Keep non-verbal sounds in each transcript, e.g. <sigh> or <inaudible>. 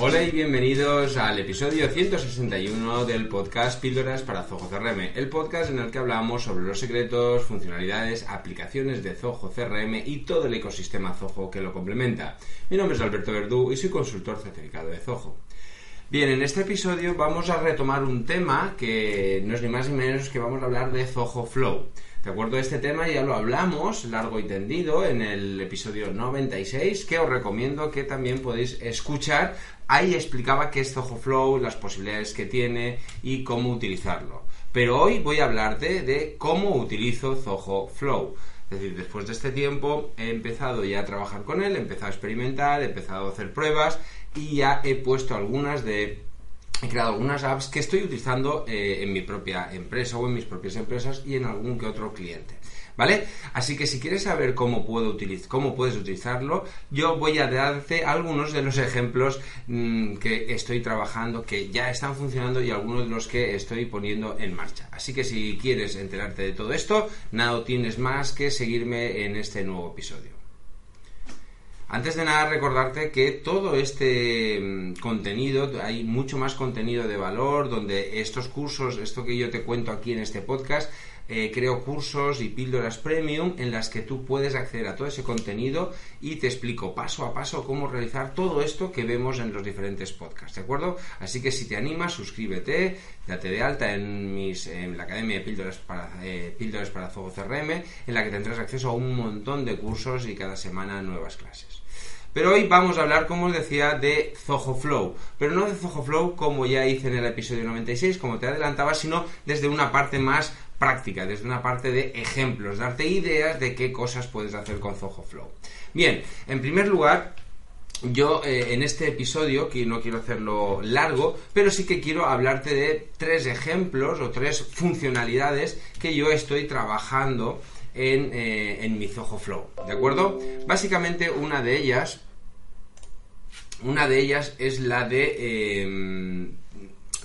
Hola y bienvenidos al episodio 161 del podcast Píldoras para Zoho CRM, el podcast en el que hablamos sobre los secretos, funcionalidades, aplicaciones de Zoho CRM y todo el ecosistema Zoho que lo complementa. Mi nombre es Alberto Verdú y soy consultor certificado de Zoho. Bien, en este episodio vamos a retomar un tema que no es ni más ni menos que vamos a hablar de Zoho Flow. De acuerdo, este tema ya lo hablamos largo y tendido en el episodio 96, que os recomiendo que también podéis escuchar. Ahí explicaba qué es Zoho Flow, las posibilidades que tiene y cómo utilizarlo. Pero hoy voy a hablarte de cómo utilizo Zoho Flow. Es decir, después de este tiempo he empezado ya a trabajar con él, he empezado a experimentar, he empezado a hacer pruebas y ya he puesto algunas de he creado algunas apps que estoy utilizando eh, en mi propia empresa o en mis propias empresas y en algún que otro cliente. ¿Vale? Así que si quieres saber cómo, puedo utilizar, cómo puedes utilizarlo, yo voy a darte algunos de los ejemplos mm, que estoy trabajando, que ya están funcionando y algunos de los que estoy poniendo en marcha. Así que si quieres enterarte de todo esto, nada tienes más que seguirme en este nuevo episodio. Antes de nada, recordarte que todo este mm, contenido, hay mucho más contenido de valor, donde estos cursos, esto que yo te cuento aquí en este podcast, eh, creo cursos y píldoras premium en las que tú puedes acceder a todo ese contenido y te explico paso a paso cómo realizar todo esto que vemos en los diferentes podcasts, ¿de acuerdo? Así que si te animas, suscríbete, date de alta en, mis, en la Academia de Píldoras para, eh, Píldoras para Zoho CRM, en la que tendrás acceso a un montón de cursos y cada semana nuevas clases. Pero hoy vamos a hablar, como os decía, de Zoho Flow. Pero no de Zoho Flow como ya hice en el episodio 96, como te adelantaba, sino desde una parte más práctica, desde una parte de ejemplos, darte ideas de qué cosas puedes hacer con Zoho Flow. Bien, en primer lugar, yo eh, en este episodio, que no quiero hacerlo largo, pero sí que quiero hablarte de tres ejemplos o tres funcionalidades que yo estoy trabajando en, eh, en mi Zoho Flow. ¿De acuerdo? Básicamente una de ellas una de ellas es la de em,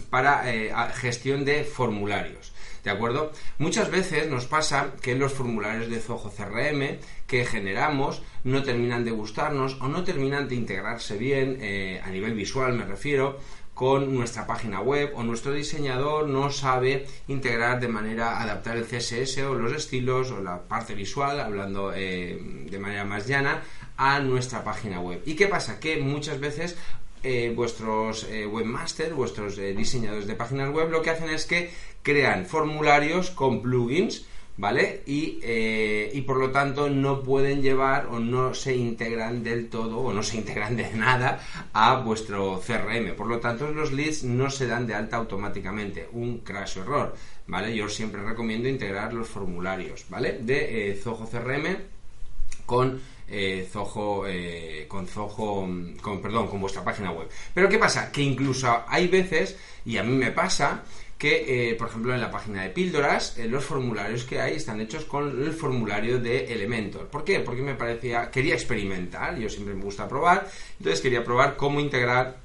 para eh, gestión de formularios. ¿De acuerdo? Muchas veces nos pasa que los formularios de Zoho CRM que generamos no terminan de gustarnos o no terminan de integrarse bien eh, a nivel visual, me refiero, con nuestra página web o nuestro diseñador no sabe integrar de manera adaptar el CSS o los estilos o la parte visual, hablando eh, de manera más llana, a nuestra página web. ¿Y qué pasa? Que muchas veces eh, vuestros eh, webmasters, vuestros diseñadores de páginas web, lo que hacen es que crean formularios con plugins ¿vale? Eh, y, por lo tanto no pueden llevar o no se integran del todo o no se integran de nada a vuestro CRM. Por lo tanto, los leads no se dan de alta automáticamente. Un crash error, ¿vale? Yo siempre recomiendo integrar los formularios, ¿vale? De eh, Zoho CRM con eh, Zoho, con Zoho, con, perdón, con vuestra página web. Pero ¿qué pasa? Que incluso hay veces, y a mí me pasa, que, eh, por ejemplo, en la página de píldoras, eh, los formularios que hay están hechos con el formulario de Elementor. ¿Por qué? Porque me parecía, quería experimentar, yo siempre me gusta probar, entonces quería probar cómo integrar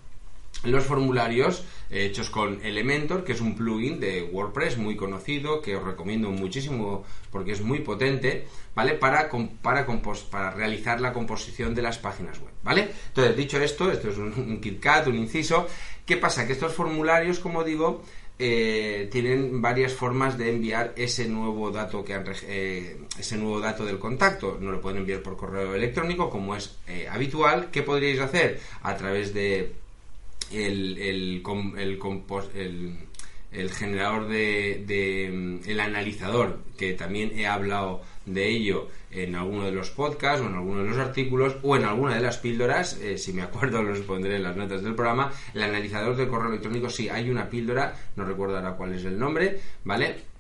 los formularios eh, hechos con Elementor, que es un plugin de WordPress muy conocido, que os recomiendo muchísimo porque es muy potente, ¿vale? Para, para, para realizar la composición de las páginas web, ¿vale? Entonces, dicho esto, esto es un, un KitKat, un inciso, ¿qué pasa? Que estos formularios, como digo, eh, tienen varias formas de enviar ese nuevo dato que eh, ese nuevo dato del contacto no lo pueden enviar por correo electrónico como es eh, habitual ¿qué podríais hacer? a través de el, el, el, generador de, el analizador que también he hablado de ello en alguno de los podcasts o en alguno de los artículos o en alguna de las píldoras, eh, si me acuerdo <laughs> los pondré en las notas del programa, el analizador del correo electrónico, sí, hay una píldora, no recuerdo ahora cuál es el nombre, ¿vale?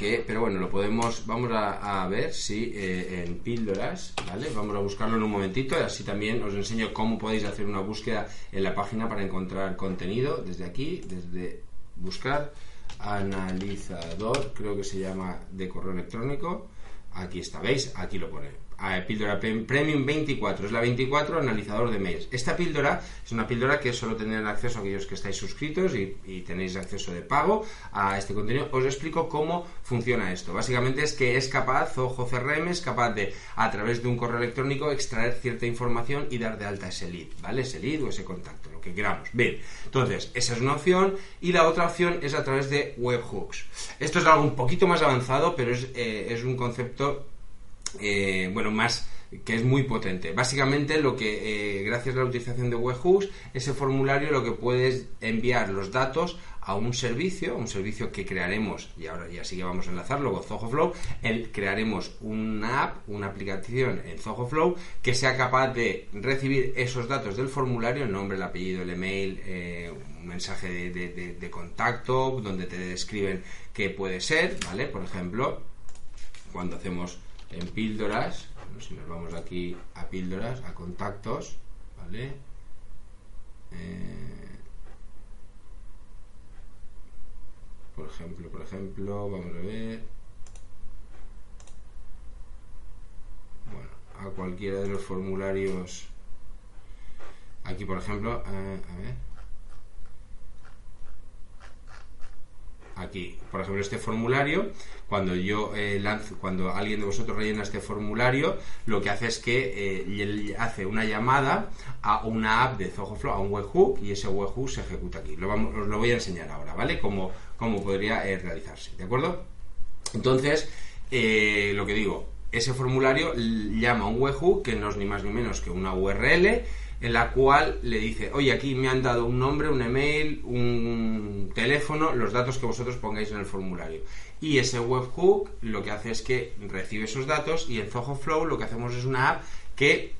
Pero bueno, lo podemos, vamos a, ver si eh, en píldoras, ¿vale? Vamos a buscarlo en un momentito, así también os enseño cómo podéis hacer una búsqueda en la página para encontrar contenido desde aquí, desde buscar analizador, creo que se llama de correo electrónico Aquí está, ¿veis? Aquí lo pone. A píldora Premium 24. Es la 24 analizador de mails. Esta píldora es una píldora que solo tendrán acceso a aquellos que estáis suscritos y, tenéis acceso de pago a este contenido. Os explico cómo funciona esto. Básicamente es que es capaz, Ojo CRM es capaz de, a través de un correo electrónico, extraer cierta información y dar de alta ese lead, ¿vale? Ese lead o ese contacto, lo que queramos. Bien, entonces, esa es una opción y la otra opción es a través de webhooks. Esto es algo un poquito más avanzado, pero es, eh, es un concepto eh, bueno, más que es muy potente. Básicamente lo que, eh, gracias a la utilización de webhooks, ese formulario lo que puedes enviar los datos a un servicio, un servicio que crearemos, y ahora ya sí que vamos a enlazarlo con Zoho el, crearemos una app, una aplicación en Zoho Flow que sea capaz de recibir esos datos del formulario, el nombre, el apellido, el email, eh, un mensaje de, de contacto, donde te describen qué puede ser, ¿vale? Por ejemplo, cuando hacemos en píldoras, si nos vamos aquí a píldoras, a contactos, ¿vale? Eh, por ejemplo, por ejemplo, vamos a ver. Bueno, a cualquiera de los formularios. Aquí, por ejemplo, eh, a ver. Aquí, por ejemplo, este formulario, cuando yo eh, lanzo, cuando alguien de vosotros rellena este formulario, lo que hace es que eh, hace una llamada a una app de Zoho a un webhook, y ese webhook se ejecuta aquí. Lo vamos, os lo voy a enseñar ahora, ¿vale? Cómo, cómo podría eh, realizarse, ¿de acuerdo? Entonces, lo que digo, ese formulario llama a un webhook que no es ni más ni menos que una URL en la cual le dice, oye, aquí me han dado un nombre, un email, un teléfono, los datos que vosotros pongáis en el formulario. Y ese webhook lo que hace es que recibe esos datos y en Zoho Flow lo que hacemos es una app que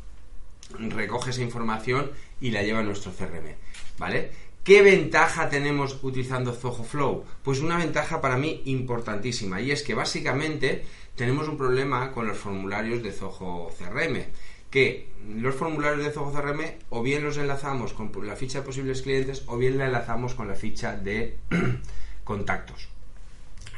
recoge esa información y la lleva a nuestro CRM, ¿vale? ¿Qué ventaja tenemos utilizando Zoho Flow? Pues una ventaja para mí importantísima y es que básicamente tenemos un problema con los formularios de Zoho CRM que los formularios de Zoho CRM o bien los enlazamos con la ficha de posibles clientes o bien la enlazamos con la ficha de <clears throat> contactos.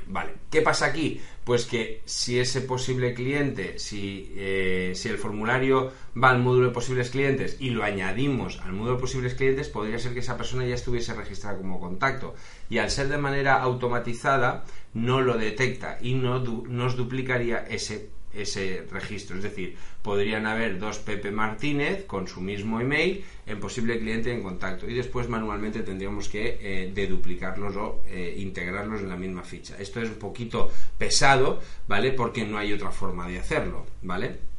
Vale, ¿qué pasa aquí? Pues que si ese posible cliente, si, eh, si el formulario va al módulo de posibles clientes y lo añadimos al módulo de posibles clientes, podría ser que esa persona ya estuviese registrada como contacto. Y al ser de manera automatizada, no lo detecta y no nos duplicaría ese ese registro. Es decir, podrían haber dos Pepe Martínez con su mismo email en posible cliente en contacto y después manualmente tendríamos que eh, deduplicarlos o eh, integrarlos en la misma ficha. Esto es un poquito pesado, ¿vale? Porque no hay otra forma de hacerlo, ¿vale?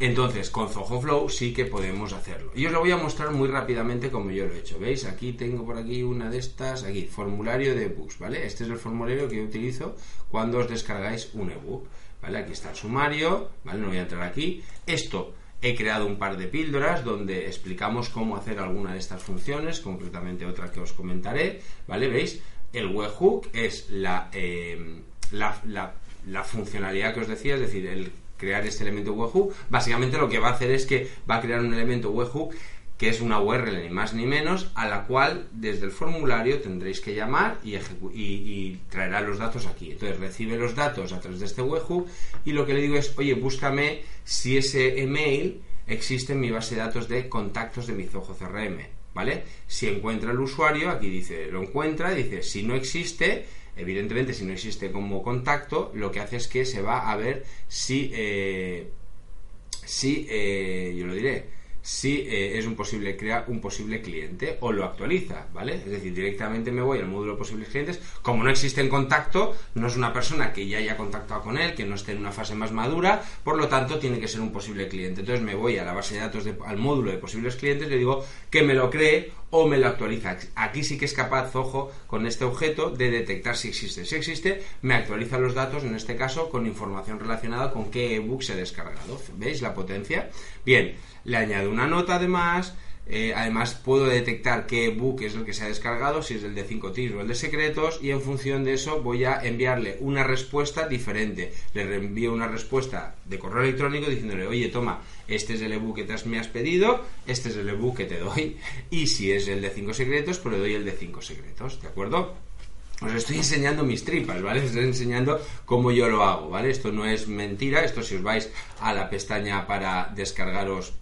Entonces, con Zoho Flow sí que podemos hacerlo. Y os lo voy a mostrar muy rápidamente como yo lo he hecho. ¿Veis? Aquí tengo por aquí una de estas, aquí, formulario de ebooks, ¿vale? Este es el formulario que yo utilizo cuando os descargáis un ebook. ¿Vale? Aquí está el sumario, ¿vale? No voy a entrar aquí. Esto he creado un par de píldoras donde explicamos cómo hacer alguna de estas funciones, concretamente otra que os comentaré, ¿vale? ¿Veis? El webhook es eh, la, la, la, funcionalidad que os decía, es decir, el crear este elemento webhook. Básicamente lo que va a hacer es que va a crear un elemento webhook que es una URL ni más ni menos, a la cual desde el formulario tendréis que llamar y, y, traerá los datos aquí. Entonces recibe los datos a través de este webhook y lo que le digo es, oye, búscame si ese email existe en mi base de datos de contactos de mi Zoho CRM, ¿vale? Si encuentra el usuario, aquí dice, lo encuentra, dice, si no existe, evidentemente si no existe como contacto, lo que hace es que se va a ver si, eh, si eh, yo lo diré, si eh, es un posible crea un posible cliente o lo actualiza, ¿vale? Es decir, directamente me voy al módulo de posibles clientes, como no existe en contacto, no es una persona que ya haya contactado con él, que no esté en una fase más madura, por lo tanto tiene que ser un posible cliente. Entonces me voy a la base de datos al módulo de posibles clientes, le digo que me lo cree o me lo actualiza. Aquí sí que es capaz, ojo, con este objeto de detectar si existe. Si existe, me actualiza los datos, en este caso, con información relacionada con qué ebook se ha descargado. ¿Veis la potencia? Bien, le añado una nota además. Eh, además puedo detectar qué ebook es el que se ha descargado, si es el de 5 tips o el de secretos, y en función de eso voy a enviarle una respuesta diferente. Le reenvío una respuesta de correo electrónico diciéndole, oye, toma, este es el ebook que te me has pedido, este es el ebook que te doy, <laughs> y si es el de 5 secretos, pues le doy el de 5 secretos, ¿de acuerdo? os estoy enseñando mis tripas, ¿vale? Os estoy enseñando cómo yo lo hago, ¿vale? Esto no es mentira, esto si os vais a la pestaña para descargaros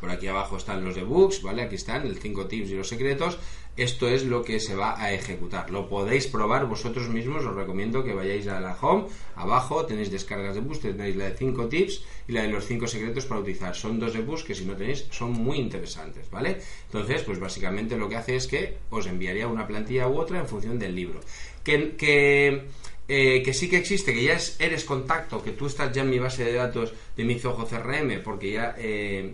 por aquí abajo están los ebooks, ¿vale? Aquí están, el 5 tips y los secretos. Esto es lo que se va a ejecutar. Lo podéis probar vosotros mismos. Os recomiendo que vayáis a la home. Abajo tenéis descargas de books, tenéis la de 5 tips y la de los 5 secretos para utilizar. Son dos ebooks que si no tenéis son muy interesantes, ¿vale? Entonces, pues básicamente lo que hace es que os enviaría una plantilla u otra en función del libro. Que eh, que sí que existe, que ya eres contacto, que tú estás ya en mi base de datos de mi Zoho CRM, porque ya eh,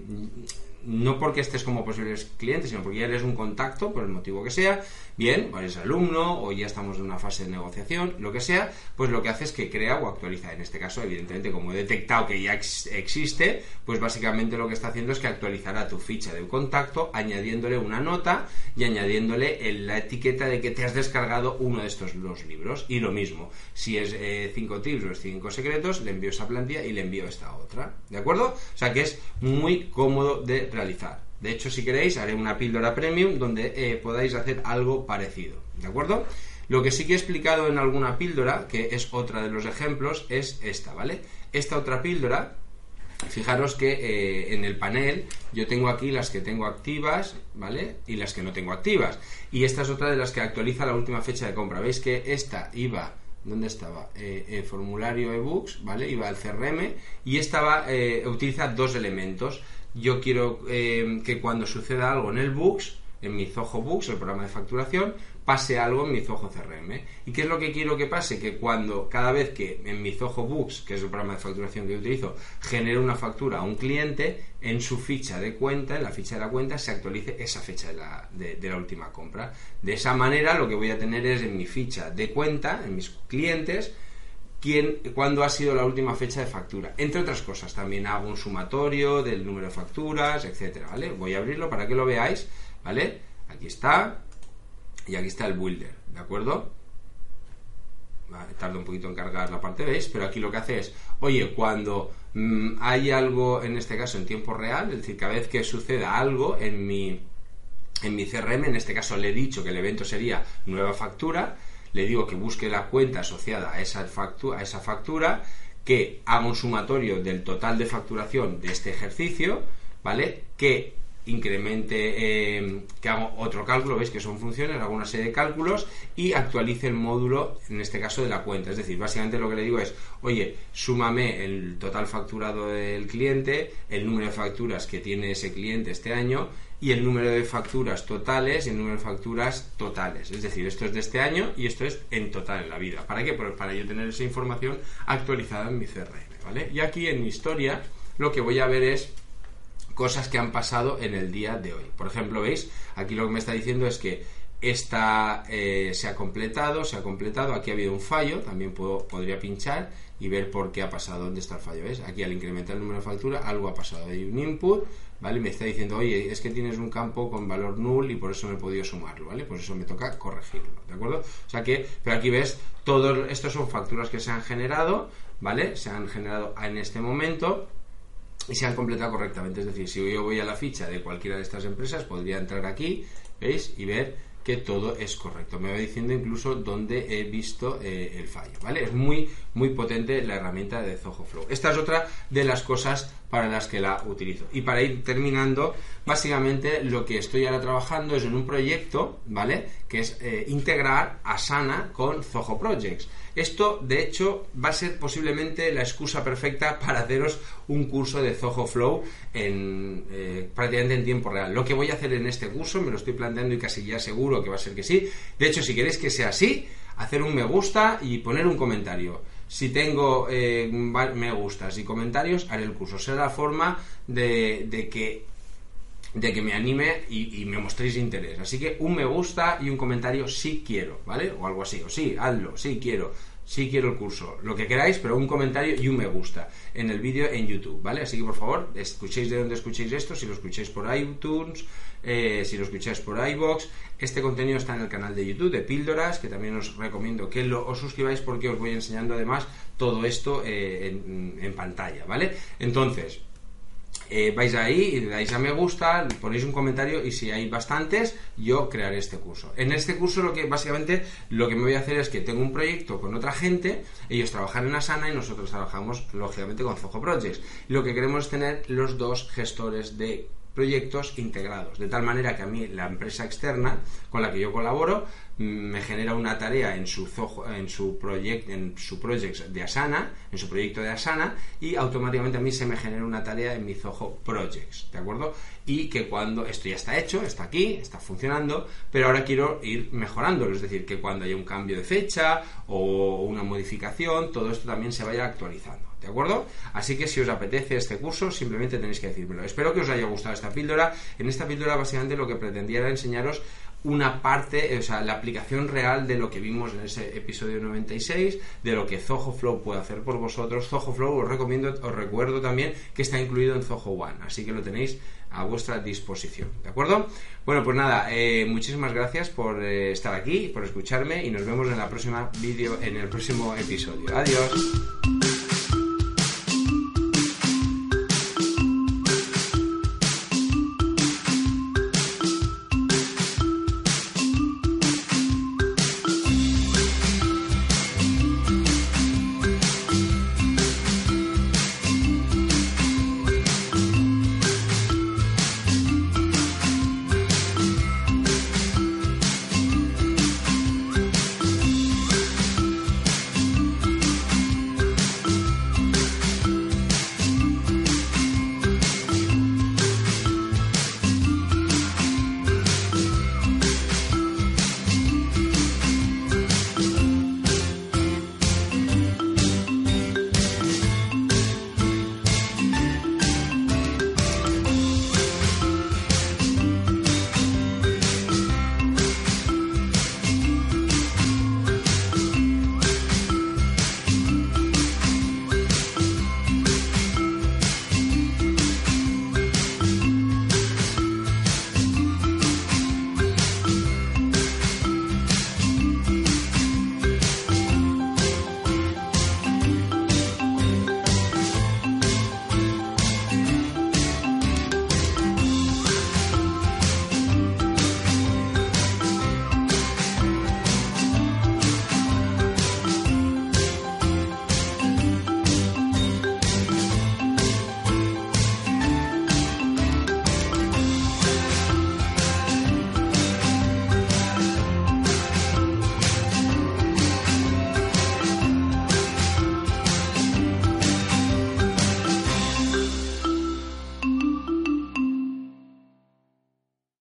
no porque estés como posibles clientes, sino porque ya eres un contacto, por el motivo que sea, bien, o eres alumno, o ya estamos en una fase de negociación, lo que sea, pues lo que hace es que crea o actualiza. En este caso, evidentemente, como he detectado que ya existe, pues básicamente lo que está haciendo es que actualizará tu ficha de contacto, añadiéndole una nota y añadiéndole la etiqueta de que te has descargado uno de estos dos libros. Y lo mismo, si es 5 eh, tips o es 5 secretos, le envío esa plantilla y le envío esta otra. ¿De acuerdo? O sea que es muy cómodo de realizar. De hecho, si queréis, haré una píldora premium donde eh, podáis hacer algo parecido. ¿De acuerdo? Lo que sí que he explicado en alguna píldora, que es otra de los ejemplos, es esta, ¿vale? Esta otra píldora, fijaros que eh, en el panel yo tengo aquí las que tengo activas, ¿vale? Y las que no tengo activas. Y esta es otra de las que actualiza la última fecha de compra. ¿Veis que esta iba... ¿Dónde estaba? Eh, formulario ebooks, ¿vale? Iba al CRM y esta va, utiliza dos elementos yo quiero eh, que cuando suceda algo en el Books, en mi Zoho Books, el programa de facturación, pase algo en mi Zoho CRM. ¿Y qué es lo que quiero que pase? Que cuando, cada vez que en mi Zoho Books, que es el programa de facturación que utilizo, genere una factura a un cliente, en su ficha de cuenta, en la ficha de la cuenta, se actualice esa fecha de la, de la última compra. De esa manera, lo que voy a tener es en mi ficha de cuenta, en mis clientes, quién, cuándo ha sido la última fecha de factura. Entre otras cosas, también hago un sumatorio del número de facturas, etcétera, ¿vale? Voy a abrirlo para que lo veáis, ¿vale? Aquí está, y aquí está el builder, ¿de acuerdo? tarda un poquito en cargar la parte, ¿veis? Pero aquí lo que hace es, oye, cuando mm, hay algo, en este caso en tiempo real, es decir, cada vez que suceda algo en mi, en mi CRM, en este caso le he dicho que el evento sería nueva factura, le digo que busque la cuenta asociada a esa factura, a esa factura que haga un sumatorio del total de facturación de este ejercicio, ¿vale? Que incremente, eh, que haga otro cálculo, veis que son funciones, hago una serie de cálculos y actualice el módulo, en este caso de la cuenta. Es decir, básicamente lo que le digo es, oye, súmame el total facturado del cliente, el número de facturas que tiene ese cliente este año y el número de facturas totales y el número de facturas totales. Es decir, esto es de este año y esto es en total en la vida. ¿Para qué? Pues para yo tener esa información actualizada en mi CRM, ¿vale? Y aquí en mi historia lo que voy a ver es cosas que han pasado en el día de hoy. Por ejemplo, veis, aquí lo que me está diciendo es que esta eh, se ha completado, se ha completado, aquí ha habido un fallo, también puedo, podría pinchar y ver por qué ha pasado, dónde está el fallo, ¿ves? Aquí al incrementar el número de factura algo ha pasado, hay un input, ¿vale? Me está diciendo, oye, es que tienes un campo con valor null y por eso no he podido sumarlo, ¿vale? Pues eso me toca corregirlo, ¿de acuerdo? O sea que, pero aquí ves, todos estos son facturas que se han generado, ¿vale? Se han generado en este momento y se han completado correctamente. Es decir, si yo voy a la ficha de cualquiera de estas empresas, podría entrar aquí, ¿veis? Y ver que todo es correcto. Me va diciendo incluso dónde he visto eh, el fallo, ¿vale? Es muy, muy potente la herramienta de Zoho Flow. Esta es otra de las cosas para las que la utilizo. Y para ir terminando, básicamente lo que estoy ahora trabajando es en un proyecto, ¿vale? Que es eh, integrar Asana con Zoho Projects. Esto, de hecho, va a ser posiblemente la excusa perfecta <laughs> para haceros un curso de Zoho Flow en, eh, prácticamente en tiempo real. Lo que voy a hacer en este curso, me lo estoy planteando y casi ya seguro que va a ser que sí. De hecho, si queréis que sea así, hacer un me gusta y poner un comentario. Si tengo eh, me gustas y comentarios, haré el curso. Será la forma de, que de que me anime y, me mostréis interés. Así que un me gusta y un comentario sí quiero, ¿vale? O algo así, o sí, hazlo, sí quiero sí quiero el curso, lo que queráis, pero un comentario y un me gusta en el vídeo en YouTube, ¿vale? Así que por favor, escuchéis de dónde escuchéis esto, si lo escucháis por iTunes, eh, si lo escucháis por iBox, este contenido está en el canal de YouTube de Píldoras, que también os recomiendo que lo, os suscribáis porque os voy enseñando además todo esto eh, en, en pantalla, ¿vale? Entonces, eh, vais ahí y le dais a me gusta, ponéis un comentario y si hay bastantes, yo crearé este curso. En este curso lo que básicamente lo que me voy a hacer es que tengo un proyecto con otra gente, ellos trabajan en Asana y nosotros trabajamos lógicamente con Zoho Projects. lo que queremos es tener los dos gestores de proyectos integrados, de tal manera que a mí la empresa externa con la que yo colaboro mm, me genera una tarea en su en su proyecto en su project de Asana, en su proyecto de Asana y automáticamente a mí se me genera una tarea en mi Zoho Projects, ¿de acuerdo? Y que cuando esto ya está hecho, está aquí, está funcionando, pero ahora quiero ir mejorándolo, es decir, que cuando haya un cambio de fecha o una modificación, todo esto también se vaya actualizando. ¿De acuerdo? Así que si os apetece este curso, simplemente tenéis que decírmelo. Espero que os haya gustado esta píldora. En esta píldora básicamente lo que pretendía era enseñaros una parte, o sea, la aplicación real de lo que vimos en ese episodio 96, de lo que Zoho Flow puede hacer por vosotros. Zoho Flow os recomiendo, os recuerdo también que está incluido en Zoho One, así que lo tenéis a vuestra disposición, ¿de acuerdo? Bueno, pues nada, eh, muchísimas gracias por eh, estar aquí, por escucharme y nos vemos en la próxima vídeo, en el próximo episodio. Adiós.